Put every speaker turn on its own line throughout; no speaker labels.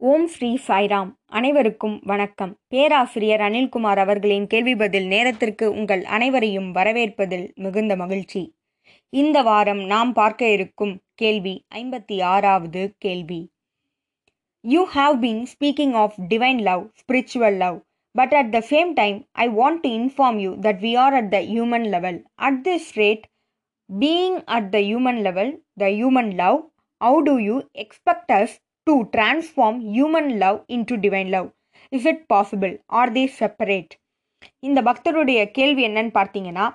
ஓம் ஸ்ரீ சாய்ராம். அனைவருக்கும் வணக்கம். பேராசிரியர் அனில்குமார் அவர்களின் கேள்வி பதில் நேரத்திற்கு உங்கள் அனைவரையும் வரவேற்பதில் மிகுந்த மகிழ்ச்சி. இந்த வாரம் நாம் பார்க்க இருக்கும் கேள்வி ஐம்பத்தி ஆறாவது கேள்வி. You have been speaking of divine love spiritual love but at the same time I want to inform you that we are at the human level at this rate being at the human level the human love how do you expect us to transform human love into divine love. Is it possible or they separate இந்த பக்தருடைய கேள்வி என்னன்னு பார்த்தீங்கன்னா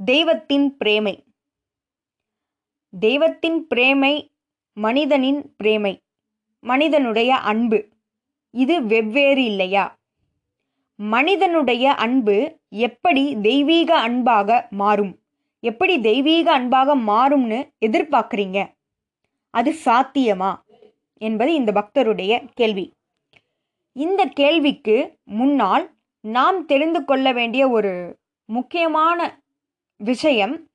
தெய்வத்தின் பிரேமை. தெய்வத்தின் பிரேமை மனிதனின் பிரேமை மனிதனுடைய அன்பு. இது வெவ்வேறு இல்லையா? மனிதனுடைய அன்பு எப்படி தெய்வீக அன்பாக மாறும்? எப்படி தெய்வீக அன்பாக மாறும்னு எதிர்பார்க்குறீங்க? அது சாத்தியமா என்பது இந்த பக்தருடைய கேள்வி. இந்த கேள்விக்கு முன்னால் நாம் தெரிந்து கொள்ள வேண்டிய ஒரு முக்கியமான விஷயம்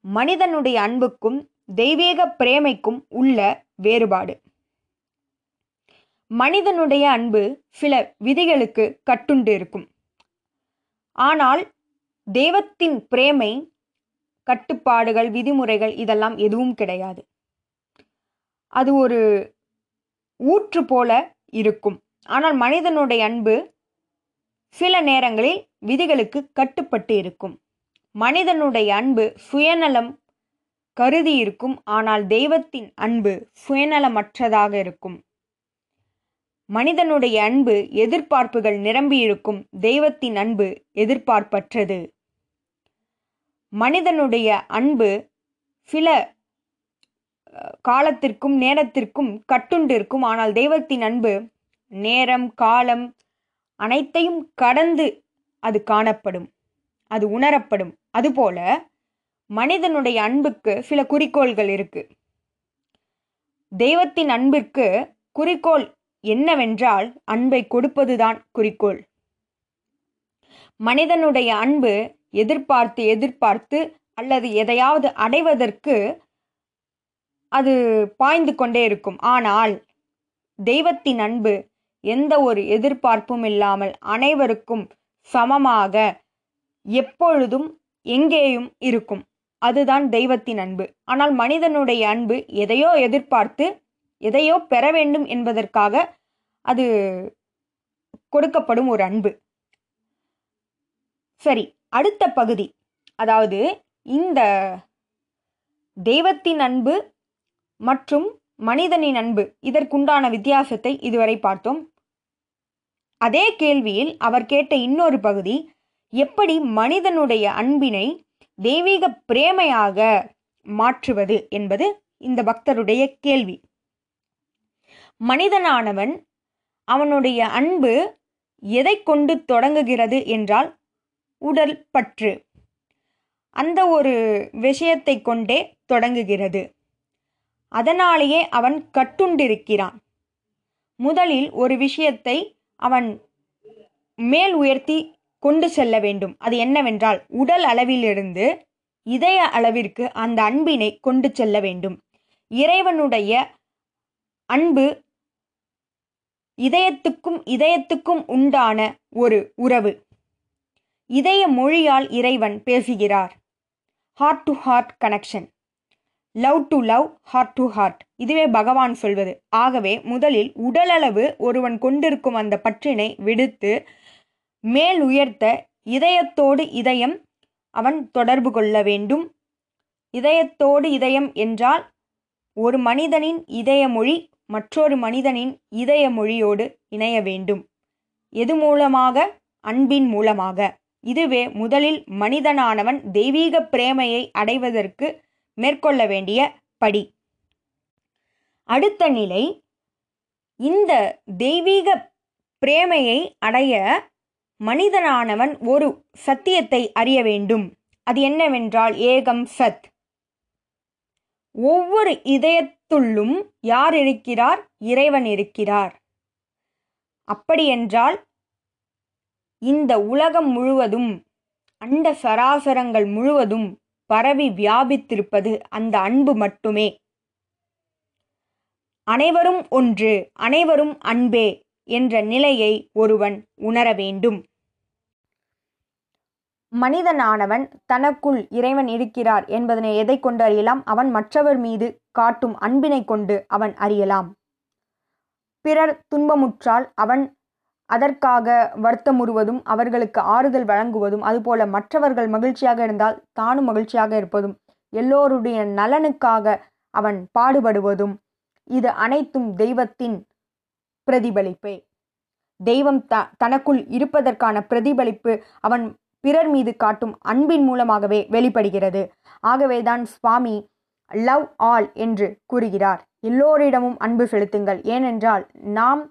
மனிதனுடைய அன்புக்கும் தெய்வீக பிரேமைக்கும் உள்ள வேறுபாடு. மனிதனுடைய அன்பு சில விதிகளுக்கு கட்டுண்டு இருக்கும். ஆனால் தெய்வத்தின் பிரேமை கட்டுப்பாடுகள் விதிமுறைகள் இதெல்லாம் எதுவும் கிடையாது. அது ஒரு ஊற்று போல இருக்கும். ஆனால் மனிதனுடைய அன்பு சில நேரங்களில் விதிகளுக்கு கட்டுப்பட்டு இருக்கும். மனிதனுடைய அன்பு சுயநலம் கருதி இருக்கும். ஆனால் தெய்வத்தின் அன்பு சுயநலமற்றதாக இருக்கும். மனிதனுடைய அன்பு எதிர்பார்ப்புகள் நிரம்பியிருக்கும் தெய்வத்தின் அன்பு எதிர்பார்ப்பற்றது. மனிதனுடைய அன்பு சில காலத்திற்கும் நேரத்திற்கும் கட்டுண்டிருக்கும். ஆனால் தெய்வத்தின் அன்பு நேரம் காலம் அனைத்தையும் கடந்து அது காணப்படும் அது உணரப்படும். அதுபோல மனிதனுடைய அன்புக்கு சில குறிக்கோள்கள் இருக்கு. தெய்வத்தின் அன்பிற்கு குறிக்கோள் என்னவென்றால் அன்பை கொடுப்பதுதான் குறிக்கோள். மனிதனுடைய அன்பு எதிர்பார்த்து எதிர்பார்த்து அல்லது எதையாவது அடைவதற்கு அது பாய்ந்து கொண்டே இருக்கும். ஆனால் தெய்வத்தின் அன்பு எந்த ஒரு எதிர்பார்ப்பும் இல்லாமல் அனைவருக்கும் சமமாக எப்பொழுதும் எங்கேயும் இருக்கும். அதுதான் தெய்வத்தின் அன்பு. ஆனால் மனிதனுடைய அன்பு எதையோ எதிர்பார்த்து எதையோ பெற வேண்டும் என்பதற்காக அது கொடுக்கப்படும் ஒரு அன்பு. சரி அடுத்த பகுதி. அதாவது இந்த தெய்வத்தின் அன்பு மற்றும் மனிதனின் அன்பு. இதற்குண்டான வித்தியாசத்தை இதுவரை பார்த்தோம். அதே கேள்வியில் அவர் கேட்ட இன்னொரு பகுதி எப்படி மனிதனுடைய அன்பினை தெய்வீக பிரேமையாக மாற்றுவது என்பது இந்த பக்தருடைய கேள்வி. மனிதனானவன் அவனுடைய அன்பு எதை கொண்டு தொடங்குகிறது என்றால் உடல் பற்று அந்த ஒரு விஷயத்தை கொண்டே தொடங்குகிறது. அதனாலேயே அவன் கட்டுண்டிருக்கிறான். முதலில் ஒரு விஷயத்தை அவன் மேல் உயர்த்தி கொண்டு செல்ல வேண்டும். அது என்னவென்றால் உடல் அளவிலிருந்து இதய அளவிற்கு அந்த அன்பினை கொண்டு செல்ல வேண்டும். இறைவனுடைய அன்பு இதயத்துக்கும் இதயத்துக்கும் உண்டான ஒரு உறவு. இதய மொழியால் இறைவன் பேசுகிறார். Heart to heart connection love to love heart to heart. இதுவே பகவான் சொல்வது. ஆகவே முதலில் உடலளவு ஒருவன் கொண்டிருக்கும் அந்த பற்றினை விடுத்து மேல் உயர்த்த இதயத்தோடு இதயம் அவன் தொடர்பு கொள்ள வேண்டும். இதயத்தோடு இதயம் என்றால் ஒரு மனிதனின் இதய மொழி மற்றொரு மனிதனின் இதய மொழியோடு இணைய வேண்டும். எது மூலமாக? அன்பின் மூலமாக. இதுவே முதலில் மனிதனானவன் தெய்வீக பிரேமையை அடைவதற்கு மேற்கொள்ள வேண்டிய படி. அடுத்த நிலை இந்த தெய்வீக பிரேமையை அடைய மனிதனானவன் ஒரு சத்தியத்தை அறிய வேண்டும். அது என்னவென்றால் ஏகம் சத். ஒவ்வொரு இதயத்துள்ளும் யார் இருக்கிறார்? இறைவன் இருக்கிறார். அப்படியென்றால் இந்த உலகம் முழுவதும் அண்ட சராசரங்கள் முழுவதும் பரவி வியாபித்திருப்பது அந்த அன்பு மட்டுமே. அனைவரும் ஒன்று அனைவரும் அன்பே என்ற நிலையை ஒருவன் உணர வேண்டும். மனிதனானவன் தனக்குள் இறைவன் இருக்கிறார் என்பதனை எதை கொண்டு அறியலாம்? அவன் மற்றவர் மீது காட்டும் அன்பினை கொண்டு அவன் அறியலாம். பிறர் துன்பமுற்றால் அவன் அதற்காக வருத்தமுறுவதும் அவர்களுக்கு ஆறுதல் வழங்குவதும் அதுபோல மற்றவர்கள் மகிழ்ச்சியாக இருந்தால் தானும் மகிழ்ச்சியாக இருப்பதும் எல்லோருடைய நலனுக்காக அவன் பாடுபடுவதும் இது அனைத்தும் தெய்வத்தின் பிரதிபலிப்பே. தெய்வம் த தனக்குள் இருப்பதற்கான பிரதிபலிப்பு அவன் பிறர் மீது காட்டும் அன்பின் மூலமாகவே வெளிப்படுகிறது. ஆகவேதான் சுவாமி லவ் ஆல் என்று கூறுகிறார். எல்லோரிடமும் அன்பு செலுத்துங்கள். ஏனென்றால் நாம்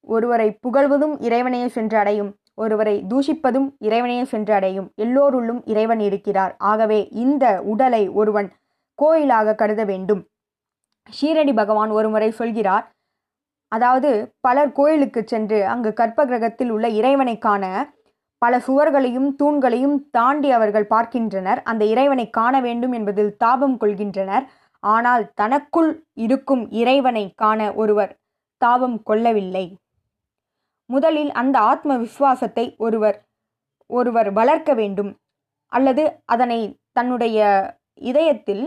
ஒருவரை புகழ்வதும் இறைவனையே சென்று அடையும் ஒருவரை தூஷிப்பதும் இறைவனையே சென்று அடையும் எல்லோருள்ளும் இறைவன் இருக்கிறார். ஆகவே இந்த உடலை ஒருவன் கோயிலாக கருத வேண்டும். ஷீரடி பகவான் ஒருமுறை சொல்கிறார் அதாவது பலர் கோயிலுக்கு சென்று அங்கு கற்ப கிரகத்தில் உள்ள இறைவனை காண பல சுவர்களையும் தூண்களையும் தாண்டி அவர்கள் பார்க்கின்றனர். அந்த இறைவனை காண வேண்டும் என்பதில் தாபம் கொள்கின்றனர். ஆனால் தனக்குள் இருக்கும் இறைவனை காண ஒருவர் தாபம் கொள்ளவில்லை. முதலில் அந்த ஆத்ம விசுவாசத்தை ஒருவர் ஒருவர் வளர்க்க வேண்டும். அல்லது அதனை தன்னுடைய இதயத்தில்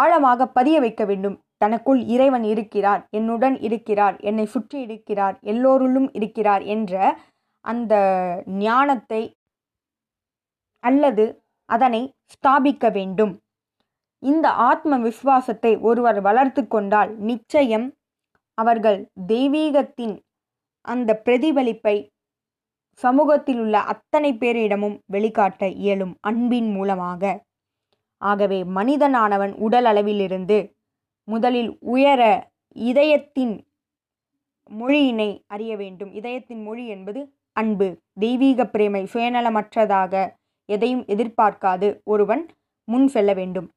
ஆழமாக பதிய வைக்க வேண்டும். தனக்குள் இறைவன் இருக்கிறார் என்னுடன் இருக்கிறார் என்னை சுற்றி இருக்கிறார் எல்லோருள்ளும் இருக்கிறார் என்ற அந்த ஞானத்தை அல்லது அதனை ஸ்தாபிக்க வேண்டும். இந்த ஆத்ம விசுவாசத்தை ஒருவர் வளர்த்து கொண்டால் நிச்சயம் அவர்கள் தெய்வீகத்தின் அந்த பிரதிபலிப்பை சமூகத்தில் உள்ள அத்தனை பேரிடமும் வெளிக்காட்ட இயலும் அன்பின் மூலமாக. ஆகவே மனிதனானவன் உடல் அளவிலிருந்து முதலில் உயர இதயத்தின் மொழியினை அறிய வேண்டும். இதயத்தின் மொழி என்பது அன்பு. தெய்வீக பிரேமை சுயநலமற்றதாக எதையும் எதிர்பார்க்காது. ஒருவன் முன் செல்ல வேண்டும்.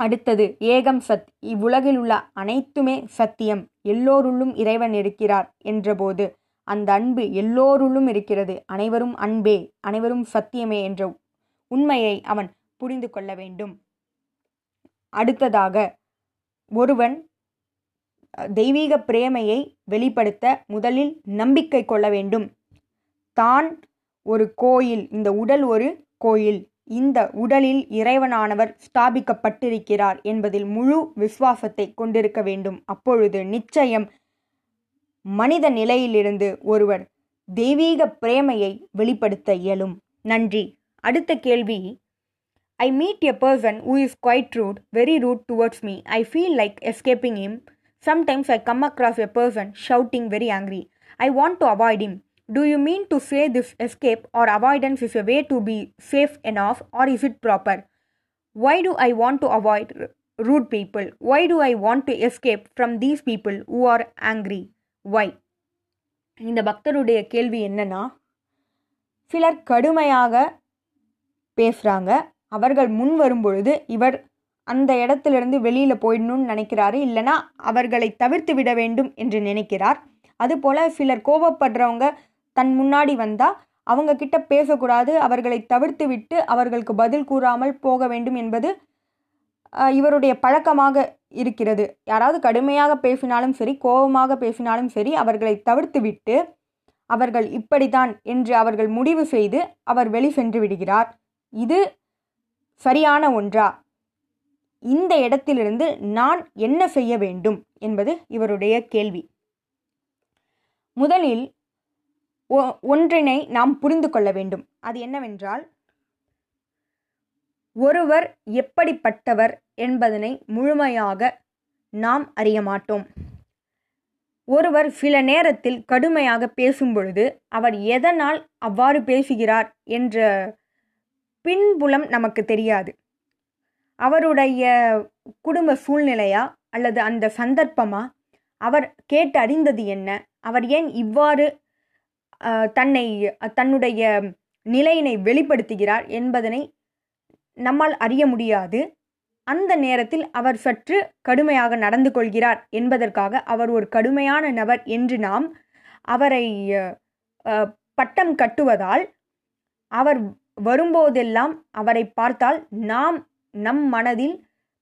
அடுத்தது ஏகம் சத் இவ்வுலகில் உள்ள அனைத்துமே சத்தியம். எல்லோருள்ளும் இறைவன் இருக்கிறார் என்றபோது அந்த அன்பு எல்லோருள்ளும் இருக்கிறது. அனைவரும் அன்பே அனைவரும் சத்தியமே என்ற உண்மையை அவன் புரிந்து கொள்ள வேண்டும். அடுத்ததாக ஒருவன் தெய்வீக பிரேமையை வெளிப்படுத்த முதலில் நம்பிக்கை கொள்ள வேண்டும். தான் ஒரு கோயில் இந்த உடல் ஒரு கோயில். இந்த உடலில் இறைவனானவர் ஸ்தாபிக்கப்பட்டிருக்கிறார் என்பதில் முழு விசுவாசத்தை கொண்டிருக்க வேண்டும். அப்பொழுது நிச்சயம் மனித நிலையிலிருந்து ஒருவர் தெய்வீக பிரேமையை வெளிப்படுத்த இயலும். நன்றி. அடுத்த கேள்வி. I meet a person who is quite rude very rude towards me I feel like escaping him sometimes I come across a person shouting very angry I want to avoid him Do you mean to say this escape or avoidance is a way to be safe enough, or is it proper? Why do I want to avoid r- rude people? Why do I want to escape from these people who are angry? Why? இந்த பக்தருடைய கேள்வி என்னன்னா சிலர் கடுமையாக பேசுகிறாங்க அவர்கள் முன் வரும்பொழுது இவர் அந்த இடத்திலிருந்து வெளியில் போயிடணும்னு நினைக்கிறாரு இல்லைனா அவர்களை தவிர்த்து விட வேண்டும் என்று நினைக்கிறார் அதுபோல் சிலர் கோபப்படுறவங்க தன் முன்னாடி வந்தால் அவங்க கிட்ட பேசக்கூடாது அவர்களை தவிர்த்து விட்டு அவர்களுக்கு பதில் கூறாமல் போக வேண்டும் என்பது இவருடைய பழக்கமாக இருக்கிறது. யாராவது கடுமையாக பேசினாலும் சரி கோபமாக பேசினாலும் சரி அவர்களை தவிர்த்து விட்டு அவர்கள் இப்படித்தான் என்று அவர்கள் முடிவு செய்து அவர் வெளி சென்று விடுகிறார். இது சரியான ஒன்றா? இந்த இடத்திலிருந்து நான் என்ன செய்ய வேண்டும் என்பது இவருடைய கேள்வி. முதலில் ஒன்றினை நாம் புரிந்து கொள்ள வேண்டும். அது என்னவென்றால் ஒருவர் எப்படிப்பட்டவர் என்பதனை முழுமையாக நாம் அறிய மாட்டோம். ஒருவர் சில நேரத்தில் கடுமையாக பேசும் பொழுது அவர் எதனால் அவ்வாறு பேசுகிறார் என்ற பின்புலம் நமக்கு தெரியாது. அவருடைய குடும்ப சூழ்நிலையா அல்லது அந்த சந்தர்ப்பமா? அவர் கேட்டு அறிந்தது என்ன? அவர் ஏன் இவ்வாறு தன்னை தன்னுடைய நிலையினை வெளிப்படுத்துகிறார் என்பதனை நம்மால் அறிய முடியாது. அந்த நேரத்தில் அவர் சற்று கடுமையாக நடந்து கொள்கிறார் என்பதற்காக அவர் ஒரு கடுமையான நபர் என்று நாம் அவரை பட்டம் கட்டுவதால் அவர் வரும்போதெல்லாம் அவரை பார்த்தால் நாம் நம் மனதில்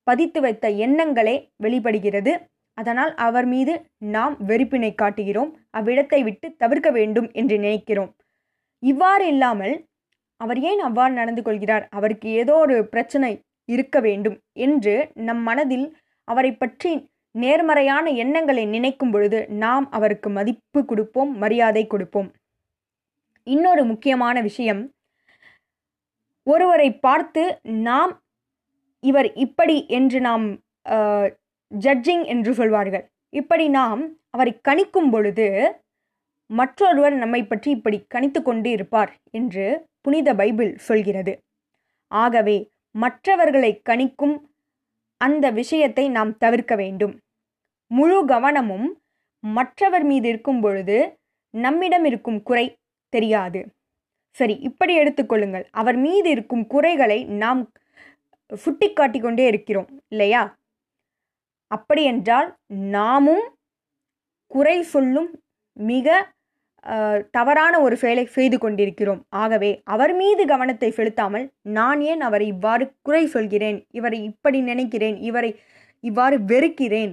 பதித்து வைத்த எண்ணங்களே வெளிப்படுகிறது. அதனால் அவர் மீது நாம் வெறுப்பினை காட்டுகிறோம். அவ்விடத்தை விட்டு தவிர்க்க வேண்டும் என்று நினைக்கிறோம். இவ்வாறு இல்லாமல் அவர் ஏன் அவ்வாறு நடந்து கொள்கிறார்? அவருக்கு ஏதோ ஒரு பிரச்சனை இருக்க வேண்டும் என்று நம் மனதில் அவரை பற்றி நேர்மறையான எண்ணங்களை நினைக்கும் பொழுது நாம் அவருக்கு மதிப்பு கொடுப்போம் மரியாதை கொடுப்போம். இன்னொரு முக்கியமான விஷயம் ஒருவரை பார்த்து நாம் இவர் இப்படி என்று நாம் ஜட்ஜிங் என்று சொல்வார்கள். இப்படி நாம் அவரை கணிக்கும் பொழுது மற்றொருவர் நம்மை பற்றி இப்படி கணித்து கொண்டு இருப்பார் என்று புனித பைபிள் சொல்கிறது. ஆகவே மற்றவர்களை கணிக்கும் அந்த விஷயத்தை நாம் தவிர்க்க வேண்டும். முழு கவனமும் மற்றவர் மீது இருக்கும் பொழுது நம்மிடம் இருக்கும் குறை தெரியாது. சரி இப்படி எடுத்துக்கொள்ளுங்கள் அவர் மீது இருக்கும் குறைகளை நாம் சுட்டி காட்டிக்கொண்டே இருக்கிறோம் இல்லையா? அப்படி என்றால் நாமும் குறை சொல்லும் மிக தவறான ஒரு செயலை செய்து கொண்டிருக்கிறோம். ஆகவே அவர் மீது கவனத்தை செலுத்தாமல் நான் ஏன் அவரை இவ்வாறு குறை சொல்கிறேன்? இவரை இப்படி நினைக்கிறேன்? இவரை இவ்வாறு வெறுக்கிறேன்?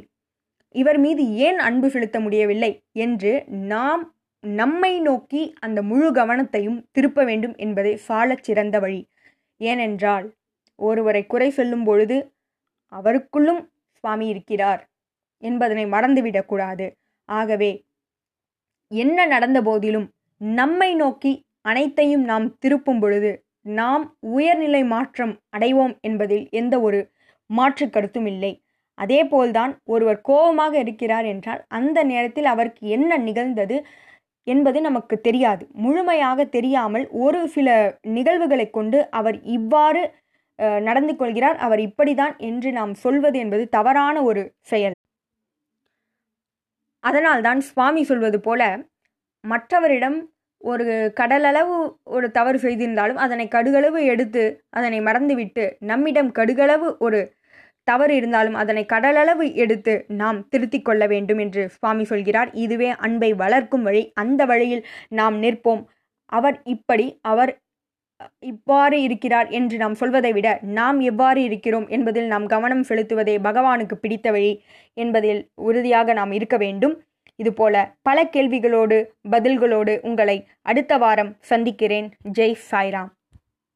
இவர் மீது ஏன் அன்பு செலுத்த முடியவில்லை? என்று நாம் நம்மை நோக்கி அந்த முழு கவனத்தையும் திருப்ப வேண்டும் என்பதே சாலச் சிறந்த வழி. ஏனென்றால் ஒருவரை குறை சொல்லும் பொழுது அவருக்குள்ளும் சுவாமி இருக்கிறார் என்பதனை மறந்துவிடக்கூடாது ஆகவே என்ன நடந்த போதிலும் நம்மை நோக்கி அனைத்தையும் நாம் திருப்பும் பொழுது நாம் உயர்நிலை மாற்றம் அடைவோம் என்பதில் எந்த ஒரு மாற்று கருத்தும் இல்லை. அதே போல்தான் ஒருவர் கோபமாக இருக்கிறார் என்றால் அந்த நேரத்தில் அவருக்கு என்ன நிகழ்ந்தது என்பது நமக்கு தெரியாது. முழுமையாக தெரியாமல் ஒரு சில நிகழ்வுகளை கொண்டு அவர் இவ்வாறு நடந்து கொள்கிறார். அவர் இப்படிதான் என்று நாம் சொல்வது என்பது தவறான ஒரு செயல். அதனால்தான் சுவாமி சொல்வது போல மற்றவரிடம் ஒரு கடலளவு ஒரு தவறு செய்திருந்தாலும் அதனை கடுகளவு எடுத்து அதனை மறந்துவிட்டு நம்மிடம் கடுகளவு ஒரு தவறு இருந்தாலும் அதனை கடலளவு எடுத்து நாம் திருத்திக் கொள்ள வேண்டும் என்று சுவாமி சொல்கிறார். இதுவே அன்பை வளர்க்கும் வழி. அந்த வழியில் நாம் நிற்போம். அவர் இப்படி அவர் இவ்வாறு இருக்கிறார் என்று நாம் சொல்வதை விட நாம் எவ்வாறு இருக்கிறோம் என்பதில் நாம் கவனம் செலுத்துவதே பகவானுக்கு பிடித்த வழி என்பதில் உறுதியாக நாம் இருக்க வேண்டும். இதுபோல பல கேள்விகளோடு பதில்களோடு உங்களை அடுத்த வாரம் சந்திக்கிறேன். ஜெய் சாய்ராம்.